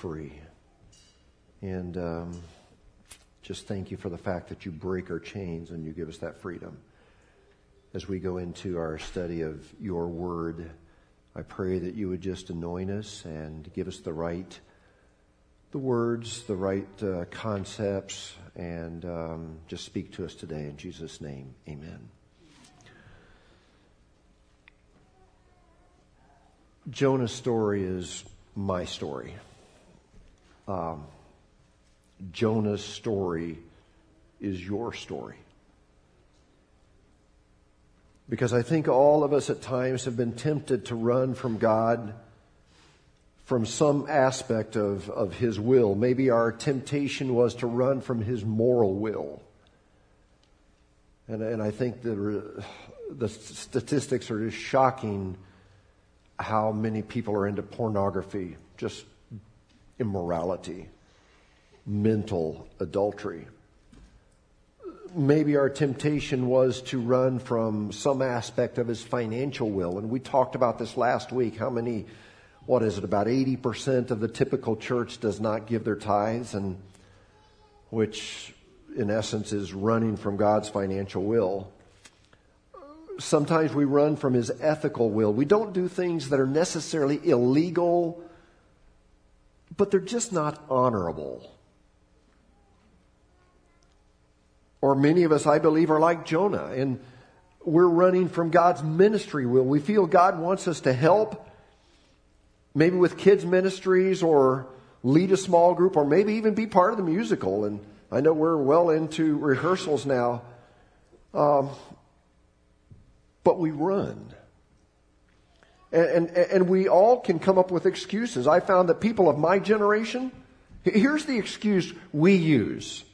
Free. And um, just thank you for the fact that you break our chains and you give us that freedom. As we go into our study of your word, I pray that you would just anoint us and give us the right the words, the right uh, concepts, and um, just speak to us today. In Jesus' name, amen. Jonah's story is my story. Um, Jonah's story is your story. Because I think all of us at times have been tempted to run from God from some aspect of, of His will. Maybe our temptation was to run from His moral will. And, and I think the, the statistics are just shocking how many people are into pornography, just immorality, mental adultery. maybe our temptation was to run from some aspect of his financial will. And we talked about this last week, how many what is it, about 80% of the typical church does not give their tithes, and which in essence is running from God's financial will. Sometimes we run from His ethical will. We don't do things that are necessarily illegal, but they're just not honorable. Or many of us, I believe, are like Jonah, and we're running from God's ministry will. We feel God wants us to help, maybe with kids' ministries or lead a small group or maybe even be part of the musical. And I know we're well into rehearsals now. Um, but we run. And, and, and we all can come up with excuses. I found that people of my generation, here's the excuse we use.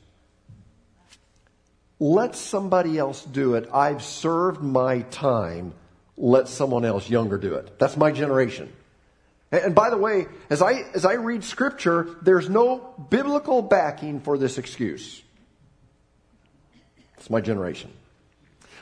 Let somebody else do it. I've served my time. Let someone else younger do it. That's my generation. And by the way, as I, as I read scripture, there's no biblical backing for this excuse. It's my generation.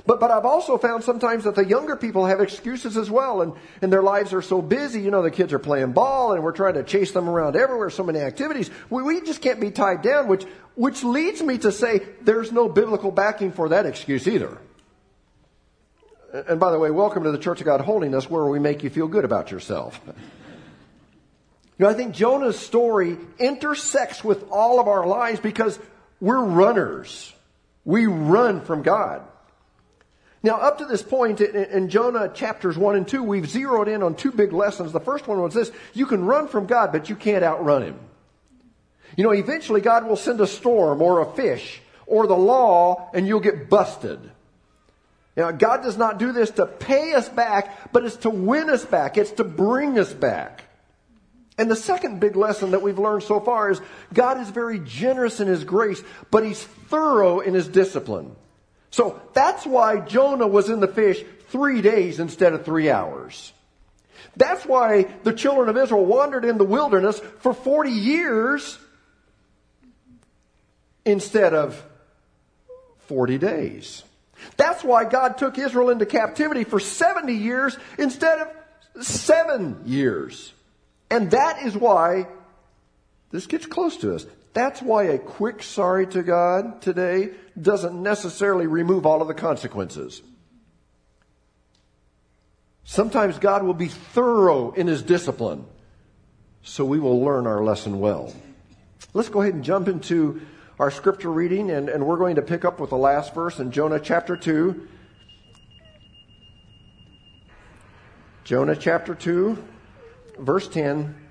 But, but I've also found sometimes that the younger people have excuses as well, and, and their lives are so busy. You know, the kids are playing ball, and we're trying to chase them around everywhere, so many activities. We, we just can't be tied down, which, which leads me to say there's no biblical backing for that excuse either. And by the way, welcome to the Church of God Holiness, where we make you feel good about yourself. You know, I think Jonah's story intersects with all of our lives because we're runners. We run from God. Now, up to this point in, Jonah chapters 1 and 2, we've zeroed in on two big lessons. The first one was this you can run from God, but you can't outrun Him. You know, eventually God will send a storm or a fish or the law, and you'll get busted. Now, God does not do this to pay us back, but it's to win us back, it's to bring us back. And the second big lesson that we've learned so far is God is very generous in His grace, but He's thorough in His discipline. So that's why Jonah was in the fish three days instead of three hours. That's why the children of Israel wandered in the wilderness for 40 years instead of 40 days. That's why God took Israel into captivity for 70 years instead of seven years. And that is why this gets close to us. That's why a quick sorry to God today doesn't necessarily remove all of the consequences. Sometimes God will be thorough in his discipline, so we will learn our lesson well. Let's go ahead and jump into our scripture reading, and, and we're going to pick up with the last verse in Jonah chapter 2. Jonah chapter 2, verse 10.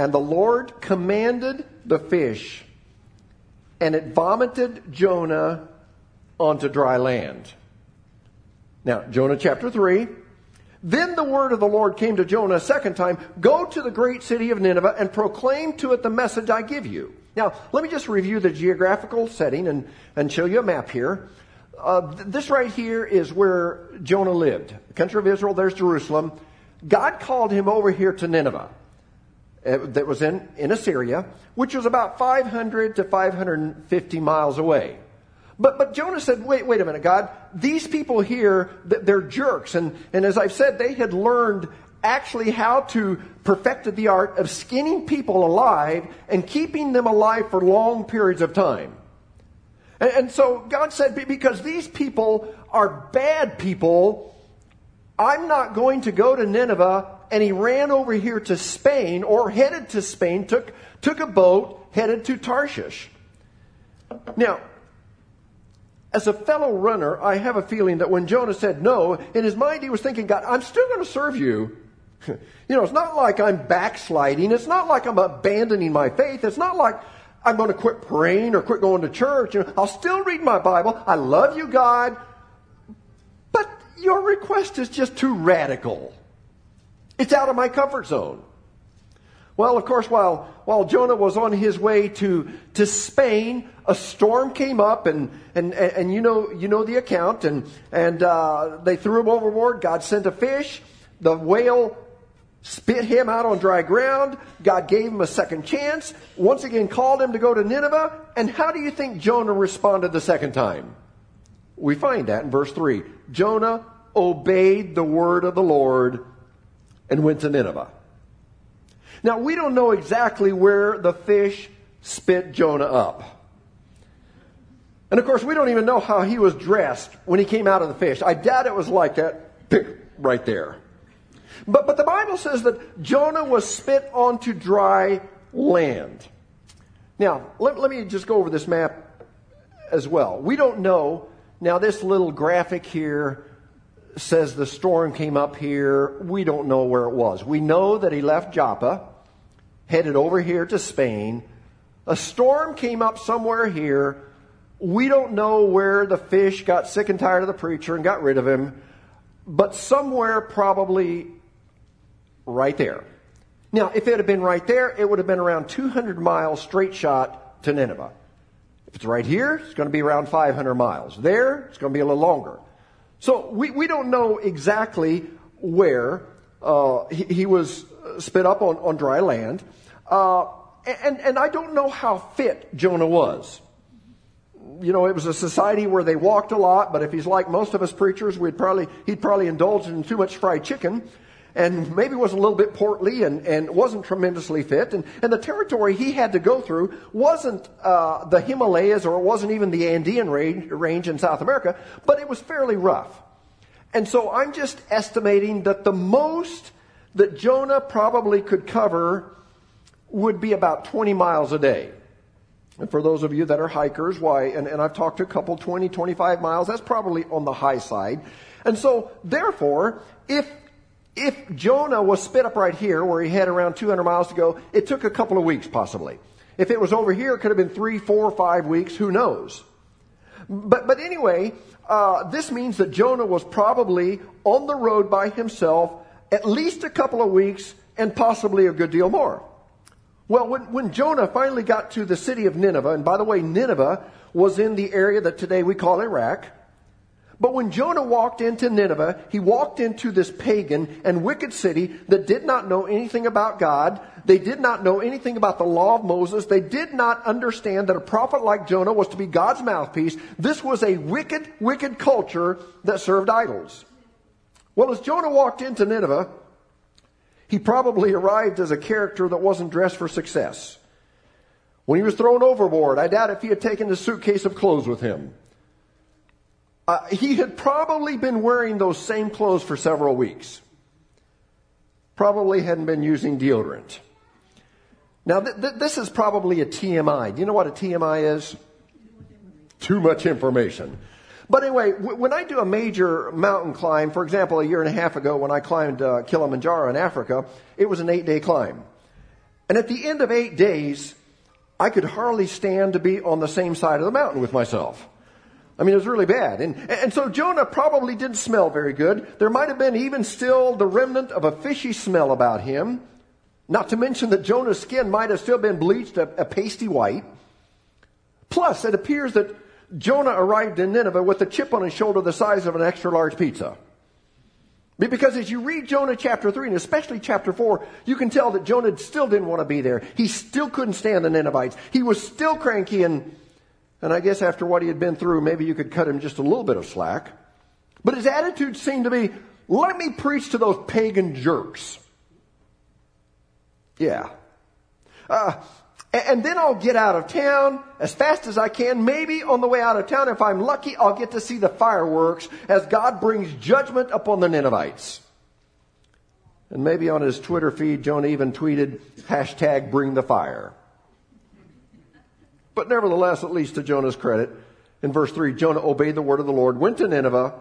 And the Lord commanded the fish, and it vomited Jonah onto dry land. Now, Jonah chapter 3. Then the word of the Lord came to Jonah a second time Go to the great city of Nineveh and proclaim to it the message I give you. Now, let me just review the geographical setting and, and show you a map here. Uh, this right here is where Jonah lived. The country of Israel, there's Jerusalem. God called him over here to Nineveh Uh, that was in, in Assyria, which was about 500 to 550 miles away. But, but Jonah said, wait, wait a minute, God, these people here, they're jerks. And, and as I've said, they had learned actually how to perfected the art of skinning people alive and keeping them alive for long periods of time. And, and so God said, because these people are bad people, I'm not going to go to Nineveh. And he ran over here to Spain or headed to Spain, took, took a boat, headed to Tarshish. Now, as a fellow runner, I have a feeling that when Jonah said no, in his mind he was thinking, God, I'm still going to serve you. you know, it's not like I'm backsliding. It's not like I'm abandoning my faith. It's not like I'm going to quit praying or quit going to church. You know, I'll still read my Bible. I love you, God. But your request is just too radical. It's out of my comfort zone. Well, of course, while, while Jonah was on his way to, to Spain, a storm came up, and, and, and, you, know, you know the account, and, and uh, they threw him overboard. God sent a fish. The whale spit him out on dry ground. God gave him a second chance, once again called him to go to Nineveh. And how do you think Jonah responded the second time? We find that in verse 3. Jonah obeyed the word of the Lord and went to Nineveh. Now, we don't know exactly where the fish spit Jonah up. And of course, we don't even know how he was dressed when he came out of the fish. I doubt it was like that right there. But, but the Bible says that Jonah was spit onto dry land. Now, let, let me just go over this map as well. We don't know. Now, this little graphic here says the storm came up here. We don't know where it was. We know that he left Joppa, headed over here to Spain. A storm came up somewhere here. We don't know where the fish got sick and tired of the preacher and got rid of him, but somewhere probably right there. Now, if it had been right there, it would have been around 200 miles straight shot to Nineveh. If it's right here, it's going to be around 500 miles. There, it's going to be a little longer. So we, we don't know exactly where uh, he, he, was spit up on, on dry land. Uh, and, and I don't know how fit Jonah was. You know, it was a society where they walked a lot, but if he's like most of us preachers, we'd probably, he'd probably indulged in too much fried chicken and maybe was a little bit portly and, and wasn't tremendously fit. And, and the territory he had to go through wasn't uh, the Himalayas or it wasn't even the Andean range, range in South America, but it was fairly rough. And so I'm just estimating that the most that Jonah probably could cover would be about 20 miles a day. And for those of you that are hikers, why, and, and I've talked to a couple 20, 25 miles, that's probably on the high side. And so, therefore, if if Jonah was spit up right here, where he had around 200 miles to go, it took a couple of weeks possibly. If it was over here, it could have been three, four, five weeks, who knows? But, but anyway, uh, this means that Jonah was probably on the road by himself at least a couple of weeks and possibly a good deal more. Well, when, when Jonah finally got to the city of Nineveh, and by the way, Nineveh was in the area that today we call Iraq, but when Jonah walked into Nineveh, he walked into this pagan and wicked city that did not know anything about God. They did not know anything about the law of Moses. They did not understand that a prophet like Jonah was to be God's mouthpiece. This was a wicked, wicked culture that served idols. Well, as Jonah walked into Nineveh, he probably arrived as a character that wasn't dressed for success. When he was thrown overboard, I doubt if he had taken a suitcase of clothes with him. Uh, he had probably been wearing those same clothes for several weeks. Probably hadn't been using deodorant. Now, th- th- this is probably a TMI. Do you know what a TMI is? Too much information. But anyway, w- when I do a major mountain climb, for example, a year and a half ago when I climbed uh, Kilimanjaro in Africa, it was an eight day climb. And at the end of eight days, I could hardly stand to be on the same side of the mountain with myself. I mean, it was really bad. And, and so Jonah probably didn't smell very good. There might have been even still the remnant of a fishy smell about him. Not to mention that Jonah's skin might have still been bleached a, a pasty white. Plus, it appears that Jonah arrived in Nineveh with a chip on his shoulder the size of an extra large pizza. Because as you read Jonah chapter 3, and especially chapter 4, you can tell that Jonah still didn't want to be there. He still couldn't stand the Ninevites. He was still cranky and and I guess after what he had been through, maybe you could cut him just a little bit of slack. But his attitude seemed to be, let me preach to those pagan jerks. Yeah. Uh, and then I'll get out of town as fast as I can. Maybe on the way out of town, if I'm lucky, I'll get to see the fireworks as God brings judgment upon the Ninevites. And maybe on his Twitter feed, Jonah even tweeted, hashtag bring the fire. But nevertheless, at least to Jonah's credit, in verse 3, Jonah obeyed the word of the Lord, went to Nineveh.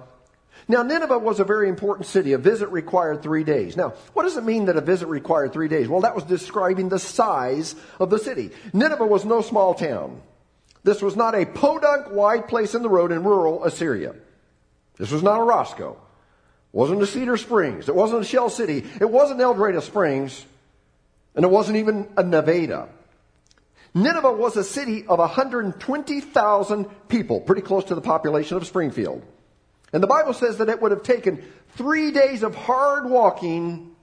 Now, Nineveh was a very important city. A visit required three days. Now, what does it mean that a visit required three days? Well, that was describing the size of the city. Nineveh was no small town. This was not a podunk wide place in the road in rural Assyria. This was not a Roscoe. It wasn't a Cedar Springs. It wasn't a Shell City. It wasn't El Dorado Springs. And it wasn't even a Nevada. Nineveh was a city of 120,000 people, pretty close to the population of Springfield. And the Bible says that it would have taken three days of hard walking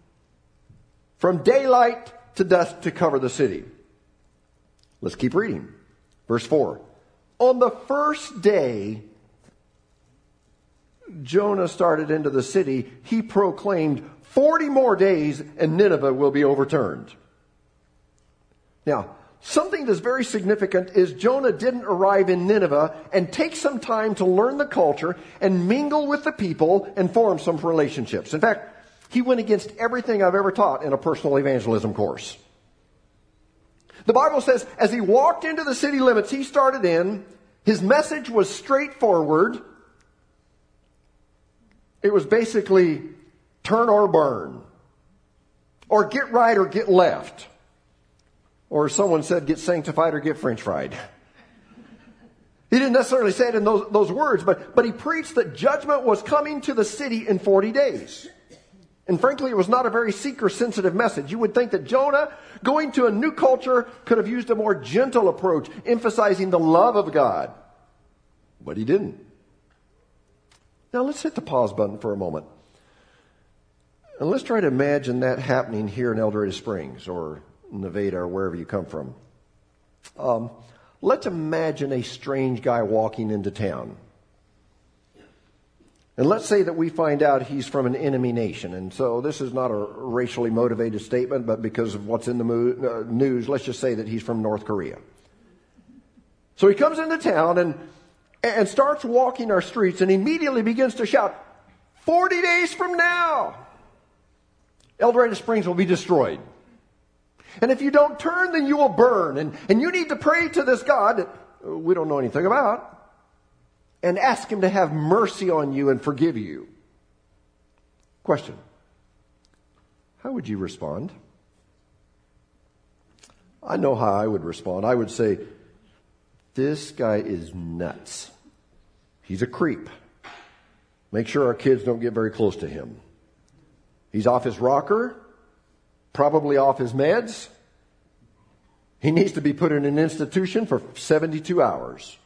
from daylight to dusk to cover the city. Let's keep reading. Verse 4. On the first day, Jonah started into the city, he proclaimed 40 more days and Nineveh will be overturned. Now, something that's very significant is Jonah didn't arrive in Nineveh and take some time to learn the culture and mingle with the people and form some relationships. In fact, he went against everything I've ever taught in a personal evangelism course. The Bible says, as he walked into the city limits he started in, his message was straightforward. It was basically turn or burn, or get right or get left, or someone said get sanctified or get french fried. He didn't necessarily say it in those, those words, but, but he preached that judgment was coming to the city in 40 days. And frankly, it was not a very seeker sensitive message. You would think that Jonah, going to a new culture, could have used a more gentle approach, emphasizing the love of God. But he didn't. Now let's hit the pause button for a moment. And let's try to imagine that happening here in El Dorado Springs or Nevada or wherever you come from. Um, let's imagine a strange guy walking into town. And let's say that we find out he's from an enemy nation. And so this is not a racially motivated statement, but because of what's in the mo- uh, news, let's just say that he's from North Korea. So he comes into town and, and starts walking our streets and immediately begins to shout, 40 days from now, El Dorado Springs will be destroyed. And if you don't turn, then you will burn. And, and you need to pray to this God that uh, we don't know anything about and ask Him to have mercy on you and forgive you. Question How would you respond? I know how I would respond. I would say, This guy is nuts. He's a creep. Make sure our kids don't get very close to him. He's off his rocker, probably off his meds. He needs to be put in an institution for 72 hours.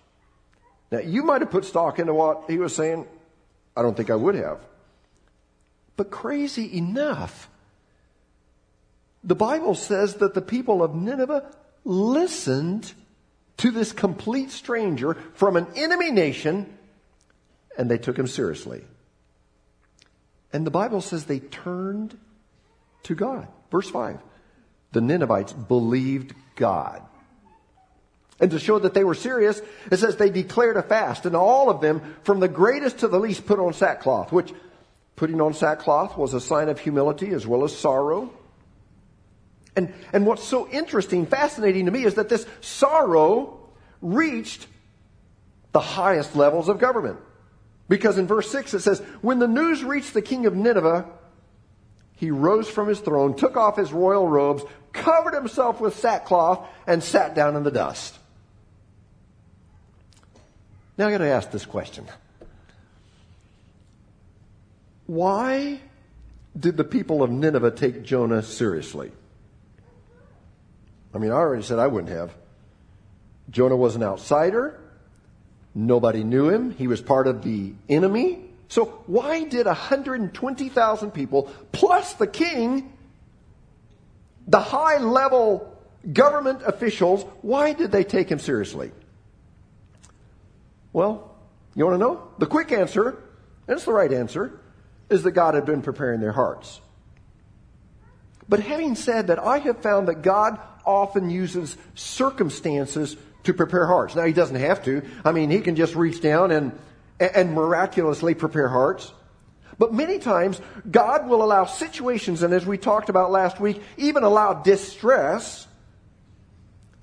Now, you might have put stock into what he was saying. I don't think I would have. But crazy enough, the Bible says that the people of Nineveh listened to this complete stranger from an enemy nation and they took him seriously. And the Bible says they turned to God. Verse 5. The Ninevites believed God. And to show that they were serious, it says they declared a fast, and all of them, from the greatest to the least, put on sackcloth, which putting on sackcloth was a sign of humility as well as sorrow. And, and what's so interesting, fascinating to me, is that this sorrow reached the highest levels of government. Because in verse 6 it says, When the news reached the king of Nineveh, he rose from his throne, took off his royal robes, covered himself with sackcloth, and sat down in the dust. Now I got to ask this question. Why did the people of Nineveh take Jonah seriously? I mean, I already said I wouldn't have. Jonah was an outsider. Nobody knew him. He was part of the enemy. So why did 120,000 people plus the king, the high level government officials, why did they take him seriously? Well, you want to know? The quick answer, and it's the right answer, is that God had been preparing their hearts. But having said that, I have found that God often uses circumstances to prepare hearts. Now, He doesn't have to. I mean, He can just reach down and, and miraculously prepare hearts. But many times, God will allow situations, and as we talked about last week, even allow distress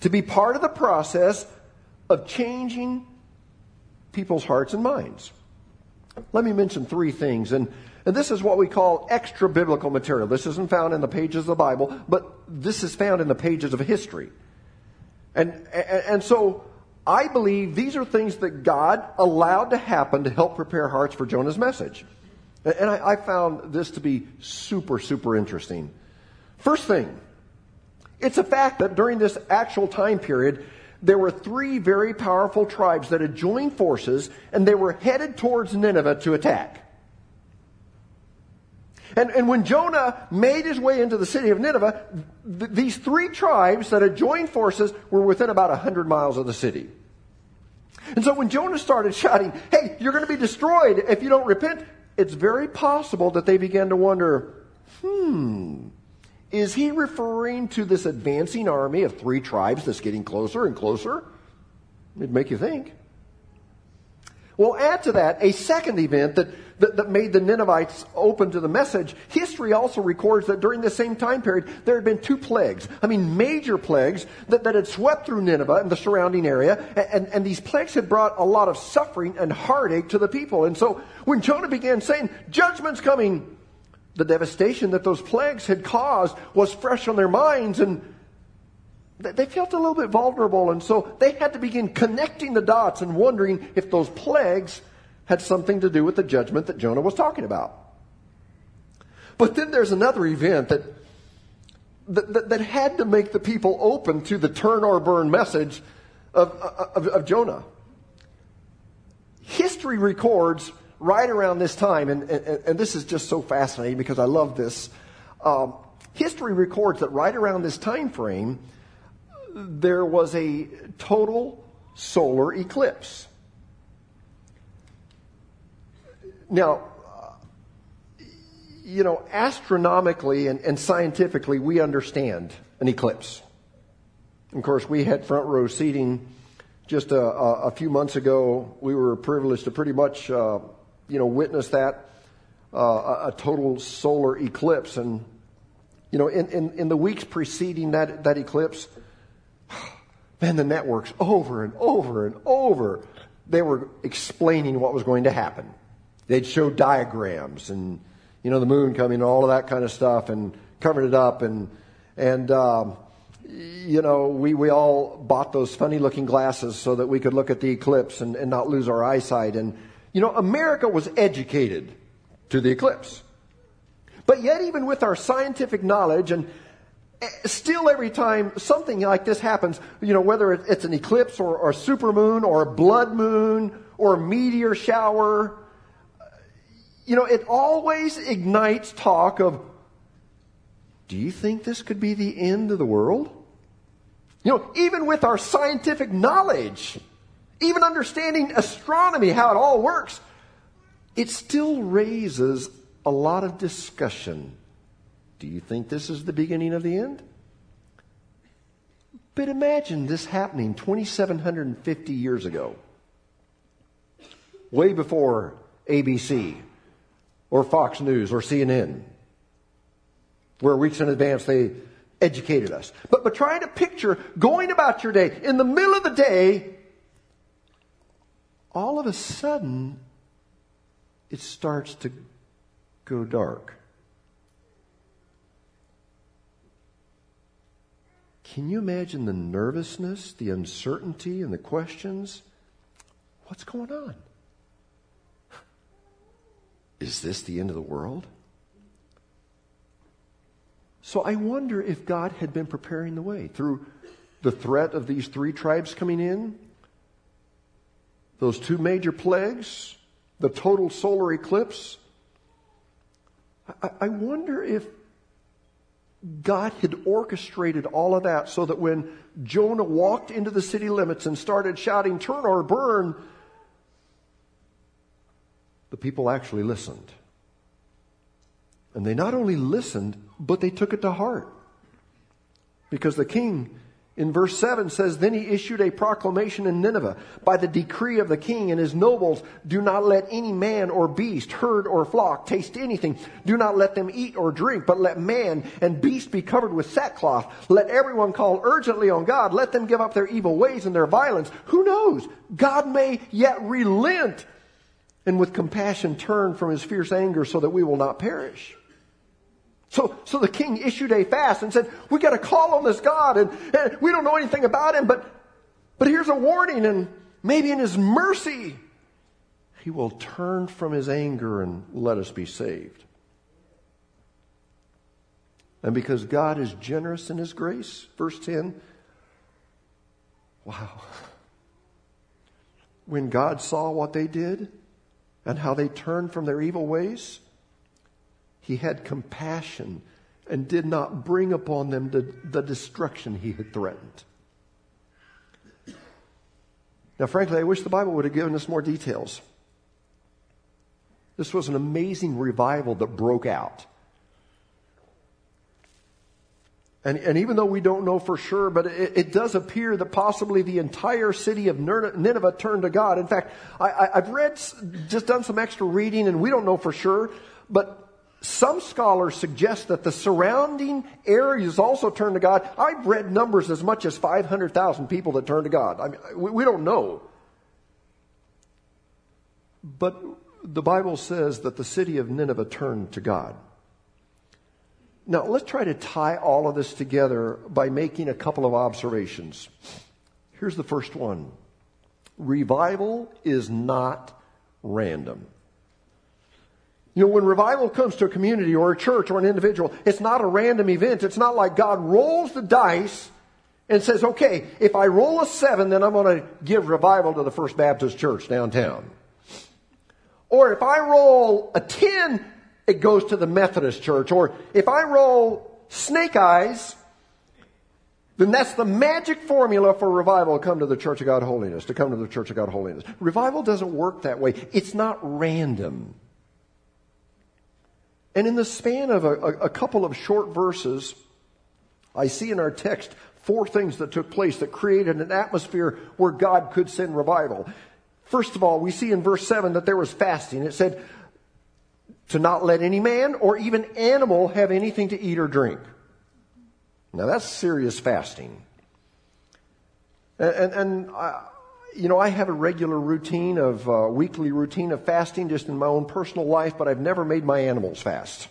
to be part of the process of changing people's hearts and minds. Let me mention three things, and, and this is what we call extra biblical material. This isn't found in the pages of the Bible, but this is found in the pages of history. And, and, and so I believe these are things that God allowed to happen to help prepare hearts for Jonah's message. And I, I found this to be super, super interesting. First thing, it's a fact that during this actual time period, there were three very powerful tribes that had joined forces and they were headed towards Nineveh to attack. And, and when Jonah made his way into the city of Nineveh, th- these three tribes that had joined forces were within about 100 miles of the city. And so when Jonah started shouting, hey, you're going to be destroyed if you don't repent, it's very possible that they began to wonder, hmm, is he referring to this advancing army of three tribes that's getting closer and closer? It'd make you think. Well, add to that a second event that, that, that, made the Ninevites open to the message. History also records that during the same time period, there had been two plagues. I mean, major plagues that, that had swept through Nineveh and the surrounding area. And, and these plagues had brought a lot of suffering and heartache to the people. And so when Jonah began saying, judgment's coming, the devastation that those plagues had caused was fresh on their minds and they felt a little bit vulnerable, and so they had to begin connecting the dots and wondering if those plagues had something to do with the judgment that Jonah was talking about. But then there's another event that, that, that, that had to make the people open to the turn or burn message of, of, of Jonah. History records right around this time, and, and, and, this is just so fascinating because I love this. Um, history records that right around this time frame, there was a total solar eclipse. Now, you know, astronomically and, and, scientifically, we understand an eclipse. Of course, we had front row seating just a, a, a few months ago. We were privileged to pretty much, uh, you know, witness that uh, a, a, total solar eclipse. And, you know, in, in, in the weeks preceding that, that eclipse, Man, the networks over and over and over, they were explaining what was going to happen. They'd show diagrams and, you know, the moon coming and all of that kind of stuff and covered it up and, and, um, you know, we, we all bought those funny looking glasses so that we could look at the eclipse and, and not lose our eyesight. And, you know, America was educated to the eclipse. But yet, even with our scientific knowledge and still every time something like this happens, you know, whether it's an eclipse or, or supermoon or a blood moon or a meteor shower, you know, it always ignites talk of, do you think this could be the end of the world? You know, even with our scientific knowledge, even understanding astronomy, how it all works, it still raises a lot of discussion do you think this is the beginning of the end? But imagine this happening 2,750 years ago, way before ABC or Fox News or CNN, where weeks in advance they educated us. But, but try to picture going about your day, in the middle of the day, all of a sudden, it starts to go dark. Can you imagine the nervousness, the uncertainty, and the questions? What's going on? Is this the end of the world? So I wonder if God had been preparing the way through the threat of these three tribes coming in, those two major plagues, the total solar eclipse. I, wonder if God had orchestrated all of that so that when Jonah walked into the city limits and started shouting, Turn or burn, the people actually listened. And they not only listened, but they took it to heart. Because the king in verse 7 says, Then he issued a proclamation in Nineveh by the decree of the king and his nobles, do not let any man or beast, herd or flock taste anything. Do not let them eat or drink, but let man and beast be covered with sackcloth. Let everyone call urgently on God. Let them give up their evil ways and their violence. Who knows? God may yet relent and with compassion turn from his fierce anger so that we will not perish. So, so the king issued a fast and said, we got to call on this God and, and we don't know anything about him, but, but here's a warning and maybe in his mercy, he will turn from his anger and let us be saved. And because God is generous in his grace, verse 10, wow. When God saw what they did and how they turned from their evil ways, he had compassion and did not bring upon them the, the destruction he had threatened. Now, frankly, I wish the Bible would have given us more details. This was an amazing revival that broke out. And, and even though we don't know for sure, but it, it does appear that possibly the entire city of Nineveh turned to God. In fact, I, I, I've read, just done some extra reading, and we don't know for sure, but some scholars suggest that the surrounding areas also turned to God. I've read numbers as much as 500,000 people that turned to God. I mean, we, we don't know. But the Bible says that the city of Nineveh turned to God. Now, let's try to tie all of this together by making a couple of observations. Here's the first one revival is not random. You know, when revival comes to a community or a church or an individual, it's not a random event. It's not like God rolls the dice and says, okay, if I roll a seven, then I'm going to give revival to the First Baptist Church downtown. Or if I roll a 10, it goes to the Methodist church. Or if I roll snake eyes, then that's the magic formula for revival to come to the Church of God Holiness, to come to the Church of God Holiness. Revival doesn't work that way. It's not random. And in the span of a, a, couple of short verses, I see in our text four things that took place that created an atmosphere where God could send revival. First of all, we see in verse 7 that there was fasting. It said, to not let any man or even animal have anything to eat or drink. Now that's serious fasting. And, and, and I, you know, I have a regular routine of, uh, weekly routine of fasting just in my own personal life, but I've never made my animals fast.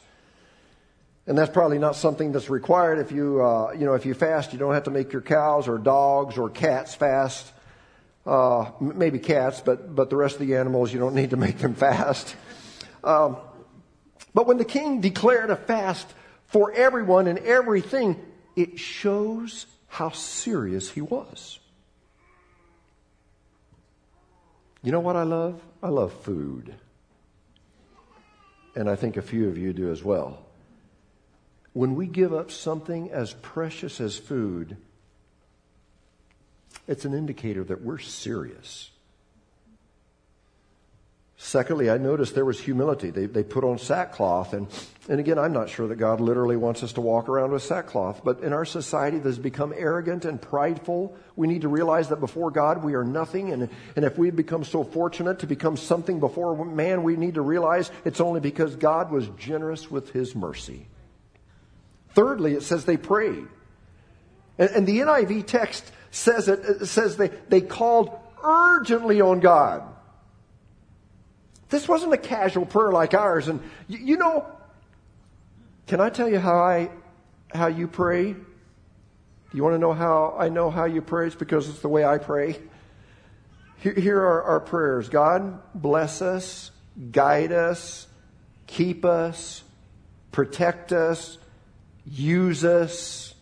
And that's probably not something that's required. If you, uh, you know, if you fast, you don't have to make your cows or dogs or cats fast. Uh, maybe cats, but, but the rest of the animals, you don't need to make them fast. Um, but when the king declared a fast for everyone and everything, it shows how serious he was. You know what I love? I love food. And I think a few of you do as well. When we give up something as precious as food, it's an indicator that we're serious. Secondly, I noticed there was humility. They, they put on sackcloth. And, and again, I'm not sure that God literally wants us to walk around with sackcloth, but in our society that has become arrogant and prideful, we need to realize that before God we are nothing. And, and if we become so fortunate to become something before man, we need to realize it's only because God was generous with his mercy. Thirdly, it says they prayed. And, and the NIV text says it, it says they, they called urgently on God. This wasn't a casual prayer like ours. And you, you know, can I tell you how I, how you pray? Do you want to know how I know how you pray? It's because it's the way I pray. Here, here are our prayers. God bless us, guide us, keep us, protect us, use us.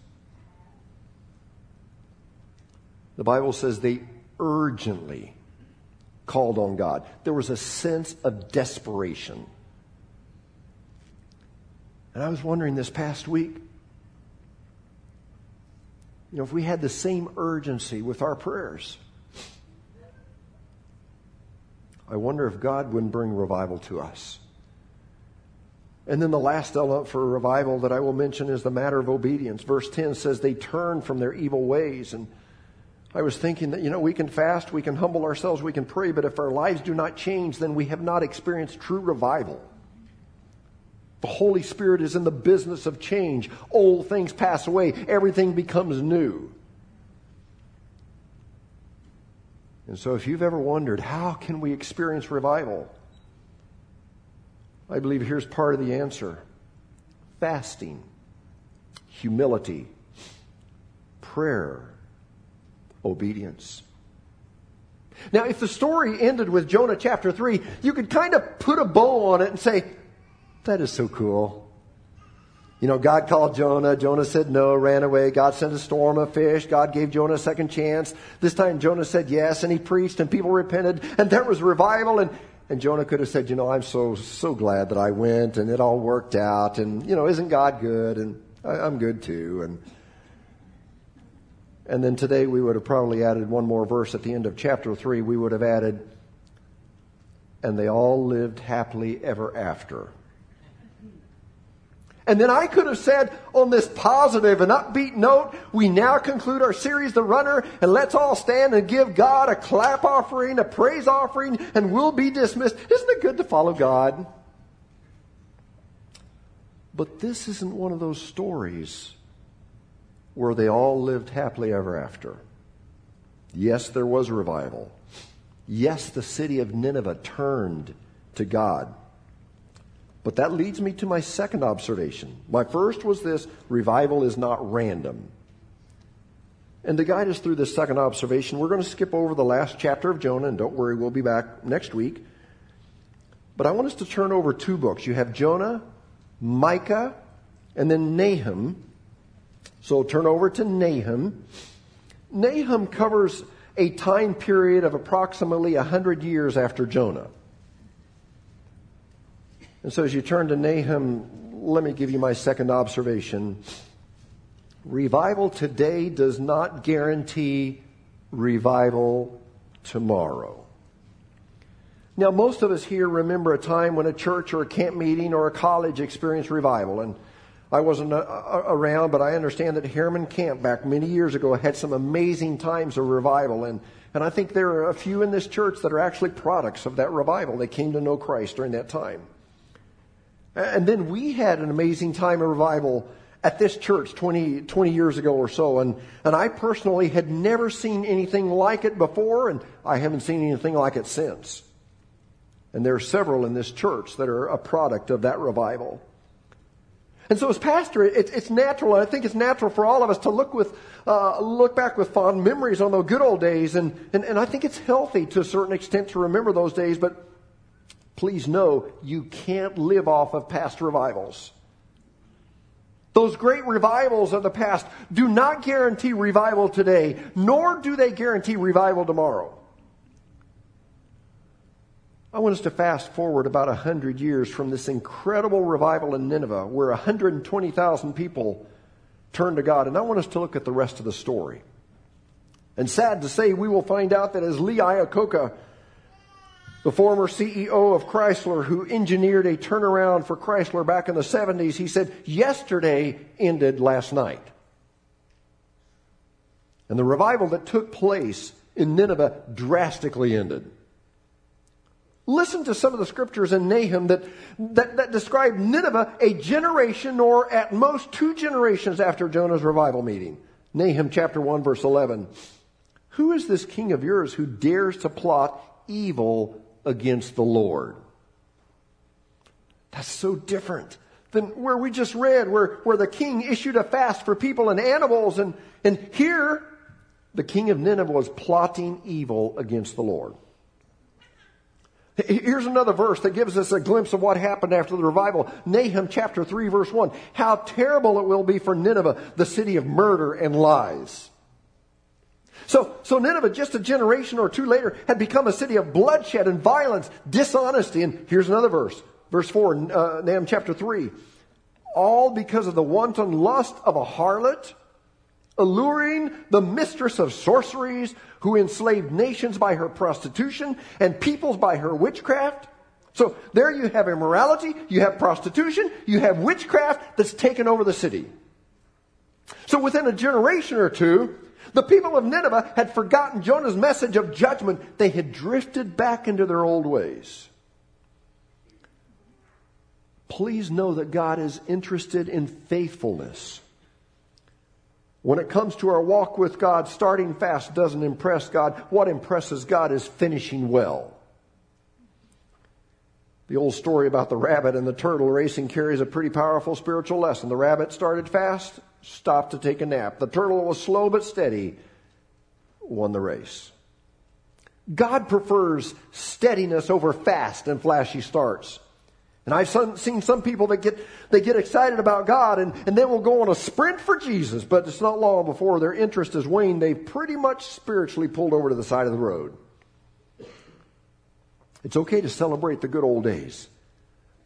The Bible says they urgently called on God. There was a sense of desperation. And I was wondering this past week, you know, if we had the same urgency with our prayers, I wonder if God wouldn't bring revival to us. And then the last element for revival that I will mention is the matter of obedience. Verse 10 says they turned from their evil ways and I was thinking that, you know, we can fast, we can humble ourselves, we can pray, but if our lives do not change, then we have not experienced true revival. The Holy Spirit is in the business of change. Old things pass away, everything becomes new. And so, if you've ever wondered, how can we experience revival? I believe here's part of the answer fasting, humility, prayer, obedience. Now, if the story ended with Jonah chapter 3, you could kind of put a bow on it and say, that is so cool. You know, God called Jonah. Jonah said no, ran away. God sent a storm of fish. God gave Jonah a second chance. This time Jonah said yes, and he preached, and people repented, and there was revival. And, and Jonah could have said, you know, I'm so, so glad that I went, and it all worked out. And, you know, isn't God good? And I, I'm good too. And, and then today we would have probably added one more verse at the end of chapter 3. We would have added, and they all lived happily ever after. And then I could have said on this positive and upbeat note, we now conclude our series, The Runner, and let's all stand and give God a clap offering, a praise offering, and we'll be dismissed. Isn't it good to follow God? But this isn't one of those stories where they all lived happily ever after. Yes, there was revival. Yes, the city of Nineveh turned to God. But that leads me to my second observation. My first was this revival is not random. And to guide us through this second observation, we're going to skip over the last chapter of Jonah, and don't worry, we'll be back next week. But I want us to turn over two books. You have Jonah, Micah, and then Nahum. So turn over to Nahum. Nahum covers a time period of approximately 100 years after Jonah. And so as you turn to Nahum, let me give you my second observation. Revival today does not guarantee revival tomorrow. Now, most of us here remember a time when a church or a camp meeting or a college experienced revival. And I wasn't uh, uh, around, but I understand that Harriman Camp back many years ago had some amazing times of revival. And, and I think there are a few in this church that are actually products of that revival. They came to know Christ during that time. And then we had an amazing time of revival at this church 20, 20 years ago or so. And, and I personally had never seen anything like it before, and I haven't seen anything like it since. And there are several in this church that are a product of that revival. And so, as pastor, it, it's natural, and I think it's natural for all of us to look with, uh, look back with fond memories on those good old days, and, and, and I think it's healthy to a certain extent to remember those days. But please know you can't live off of past revivals. Those great revivals of the past do not guarantee revival today, nor do they guarantee revival tomorrow. I want us to fast forward about 100 years from this incredible revival in Nineveh where 120,000 people turned to God. And I want us to look at the rest of the story. And sad to say, we will find out that as Lee Iacocca the former CEO of Chrysler, who engineered a turnaround for Chrysler back in the 70s, he said, Yesterday ended last night. And the revival that took place in Nineveh drastically ended. Listen to some of the scriptures in Nahum that, that, that describe Nineveh a generation or at most two generations after Jonah's revival meeting. Nahum chapter 1, verse 11. Who is this king of yours who dares to plot evil against the Lord. That's so different than where we just read, where, where the king issued a fast for people and animals. And, and here, the king of Nineveh was plotting evil against the Lord. Here's another verse that gives us a glimpse of what happened after the revival. Nahum chapter 3 verse 1. How terrible it will be for Nineveh, the city of murder and lies. So, so Nineveh, just a generation or two later, had become a city of bloodshed and violence, dishonesty. And here's another verse, verse 4, uh, Nahum chapter 3. All because of the wanton lust of a harlot, alluring the mistress of sorceries, who enslaved nations by her prostitution and peoples by her witchcraft. So there you have immorality, you have prostitution, you have witchcraft that's taken over the city. So within a generation or two, the people of Nineveh had forgotten Jonah's message of judgment. They had drifted back into their old ways. Please know that God is interested in faithfulness. When it comes to our walk with God, starting fast doesn't impress God. What impresses God is finishing well. The old story about the rabbit and the turtle racing carries a pretty powerful spiritual lesson. The rabbit started fast, stopped to take a nap. The turtle was slow but steady, won the race. God prefers steadiness over fast and flashy starts. And I've seen some people that get, they get excited about God and, and then will go on a sprint for Jesus, but it's not long before their interest has waned. They've pretty much spiritually pulled over to the side of the road. It's okay to celebrate the good old days,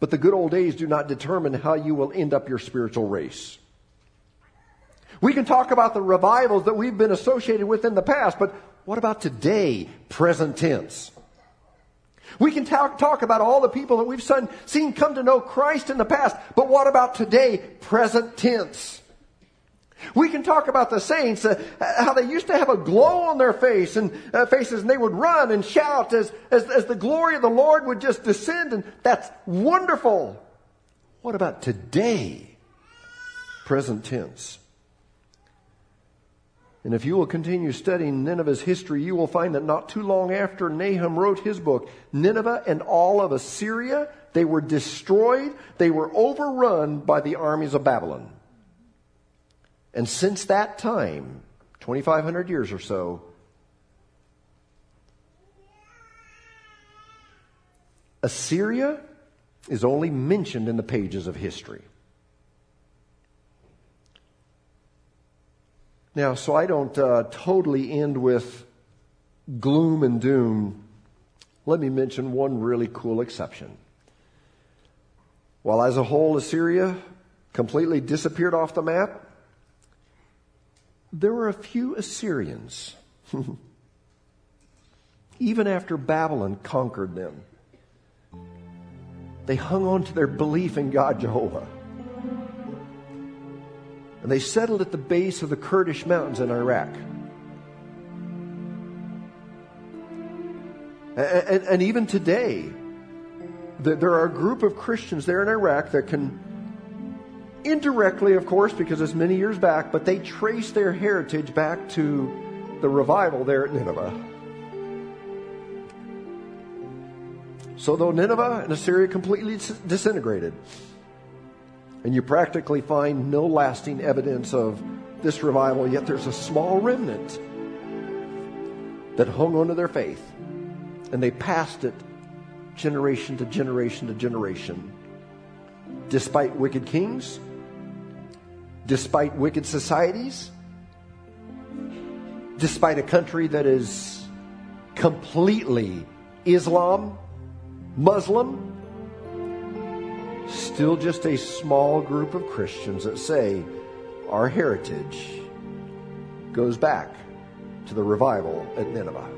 but the good old days do not determine how you will end up your spiritual race. We can talk about the revivals that we've been associated with in the past, but what about today, present tense? We can talk, talk about all the people that we've seen come to know Christ in the past, but what about today, present tense? We can talk about the saints, uh, how they used to have a glow on their face and uh, faces, and they would run and shout as, as, as the glory of the Lord would just descend, and that's wonderful. What about today? Present tense. And if you will continue studying Nineveh's history, you will find that not too long after Nahum wrote his book, Nineveh and all of Assyria, they were destroyed, they were overrun by the armies of Babylon. And since that time, 2,500 years or so, Assyria is only mentioned in the pages of history. Now, so I don't uh, totally end with gloom and doom, let me mention one really cool exception. While as a whole Assyria completely disappeared off the map, there were a few Assyrians, even after Babylon conquered them. They hung on to their belief in God Jehovah. And they settled at the base of the Kurdish mountains in Iraq. And, and, and even today, there are a group of Christians there in Iraq that can indirectly, of course, because it's many years back, but they trace their heritage back to the revival there at Nineveh. So, though Nineveh and Assyria completely disintegrated, and you practically find no lasting evidence of this revival, yet there's a small remnant that hung onto their faith, and they passed it generation to generation to generation, despite wicked kings, despite wicked societies, despite a country that is completely Islam, Muslim, still just a small group of Christians that say our heritage goes back to the revival at Nineveh.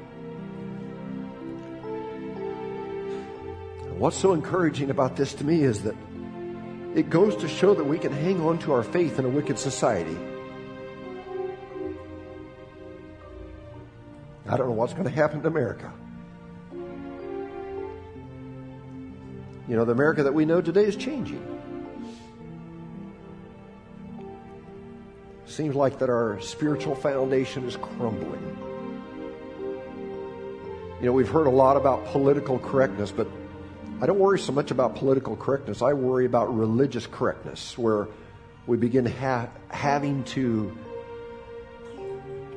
What's so encouraging about this to me is that it goes to show that we can hang on to our faith in a wicked society. I don't know what's going to happen to America. You know, the America that we know today is changing. Seems like that our spiritual foundation is crumbling. You know, we've heard a lot about political correctness, but I don't worry so much about political correctness. I worry about religious correctness, where we begin ha- having to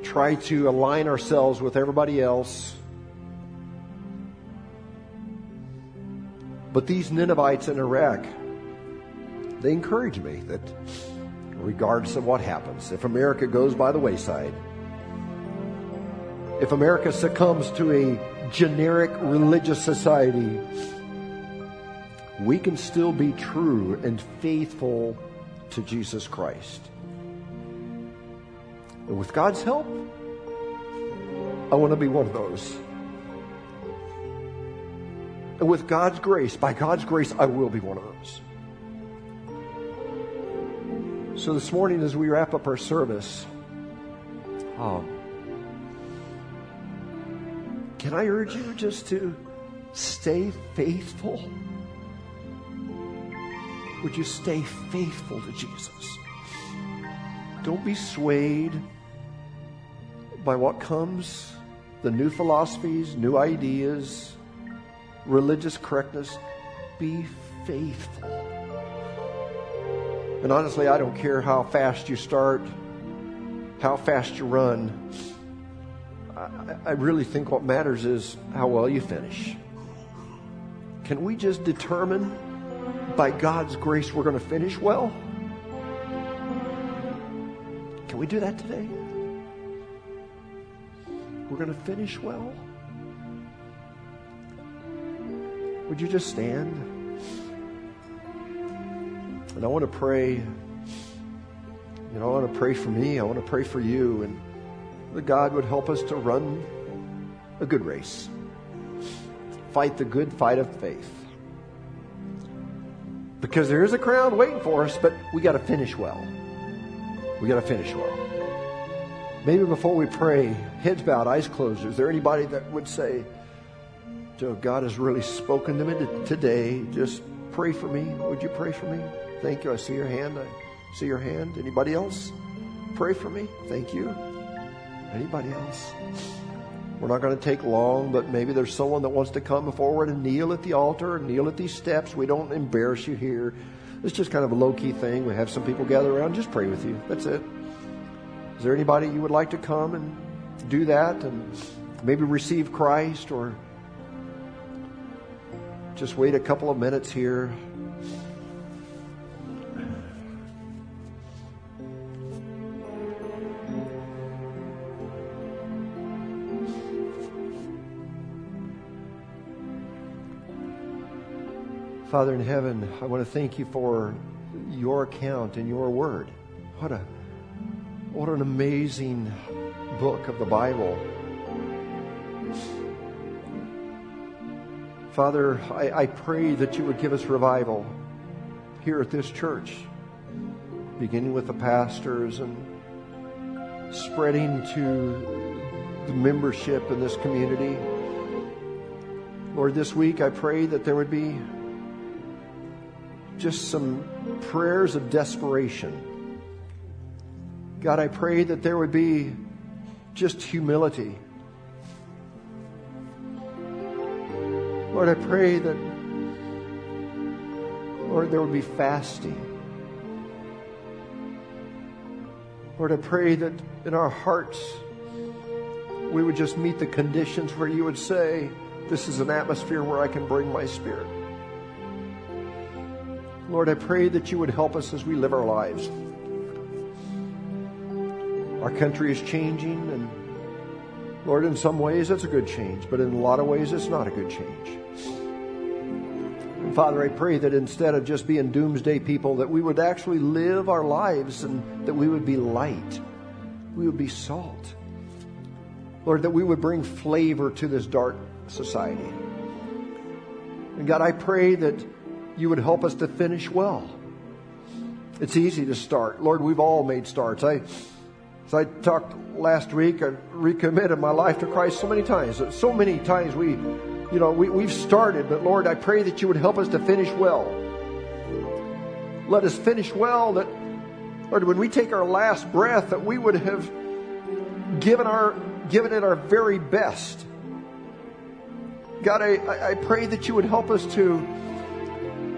try to align ourselves with everybody else. But these Ninevites in Iraq, they encourage me that regardless of what happens, if America goes by the wayside, if America succumbs to a generic religious society, we can still be true and faithful to Jesus Christ. And with God's help, I want to be one of those. And with God's grace, by God's grace, I will be one of those. So this morning, as we wrap up our service, um, can I urge you just to stay faithful? Would you stay faithful to Jesus? Don't be swayed by what comes, the new philosophies, new ideas, religious correctness. Be faithful. And honestly, I don't care how fast you start, how fast you run. I, I really think what matters is how well you finish. Can we just determine by God's grace, we're going to finish well? Can we do that today? We're going to finish well? Would you just stand? And I want to pray. You know, I want to pray for me. I want to pray for you. And that God would help us to run a good race. fight the good fight of faith. Because there is a crown waiting for us, but we got to finish well. We got to finish well. Maybe before we pray, heads bowed, eyes closed, is there anybody that would say, Joe, God has really spoken to me today. Just pray for me. Would you pray for me? Thank you. I see your hand. I see your hand. Anybody else? Pray for me. Thank you. Anybody else? We're not going to take long, but maybe there's someone that wants to come forward and kneel at the altar, kneel at these steps. We don't embarrass you here. It's just kind of a low key thing. We have some people gather around, just pray with you. That's it. Is there anybody you would like to come and do that and maybe receive Christ or just wait a couple of minutes here? Father in heaven, I want to thank you for your account and your word. What a what an amazing book of the Bible. Father, I, I pray that you would give us revival here at this church, beginning with the pastors and spreading to the membership in this community. Lord, this week I pray that there would be just some prayers of desperation. God, I pray that there would be just humility. Lord, I pray that, Lord, there would be fasting. Lord, I pray that in our hearts we would just meet the conditions where you would say, This is an atmosphere where I can bring my spirit. Lord, I pray that you would help us as we live our lives. Our country is changing, and Lord, in some ways it's a good change, but in a lot of ways it's not a good change. And Father, I pray that instead of just being doomsday people, that we would actually live our lives and that we would be light. We would be salt. Lord, that we would bring flavor to this dark society. And God, I pray that you would help us to finish well. It's easy to start. Lord, we've all made starts. I, as I talked last week, I recommitted my life to Christ so many times. So many times we, you know, we, we've started, but Lord, I pray that you would help us to finish well. Let us finish well that, Lord, when we take our last breath, that we would have given our given it our very best. God, I, I pray that you would help us to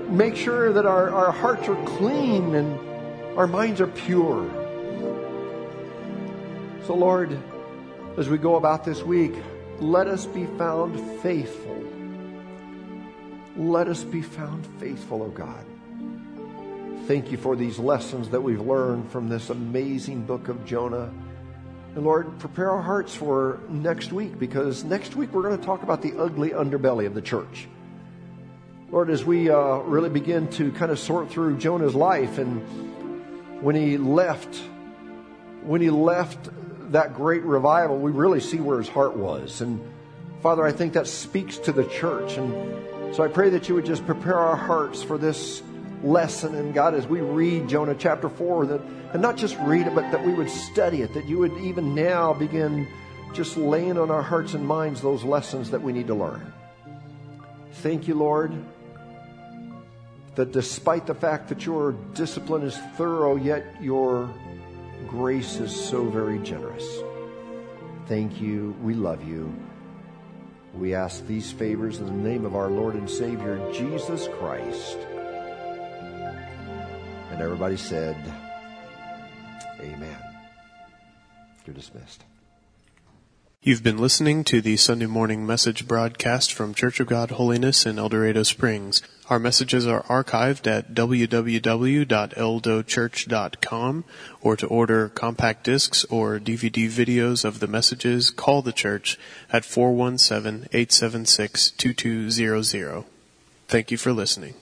make sure that our, our hearts are clean and our minds are pure. So, Lord, as we go about this week, let us be found faithful. Let us be found faithful, O God. Thank you for these lessons that we've learned from this amazing book of Jonah. And Lord, prepare our hearts for next week because next week we're going to talk about the ugly underbelly of the church. Lord, as we uh, really begin to kind of sort through Jonah's life and when he left, when he left that great revival, we really see where his heart was. And Father, I think that speaks to the church. And so I pray that you would just prepare our hearts for this lesson. And God, as we read Jonah chapter 4, that, and not just read it, but that we would study it, that you would even now begin just laying on our hearts and minds those lessons that we need to learn. Thank you, Lord, that despite the fact that your discipline is thorough, yet your grace is so very generous. Thank you. We love you. We ask these favors in the name of our Lord and Savior, Jesus Christ. And everybody said, Amen. You're dismissed. You've been listening to the Sunday morning message broadcast from Church of God Holiness in El Dorado Springs. Our messages are archived at www.eldochurch.com or to order compact discs or DVD videos of the messages, call the church at 417-876-2200. Thank you for listening.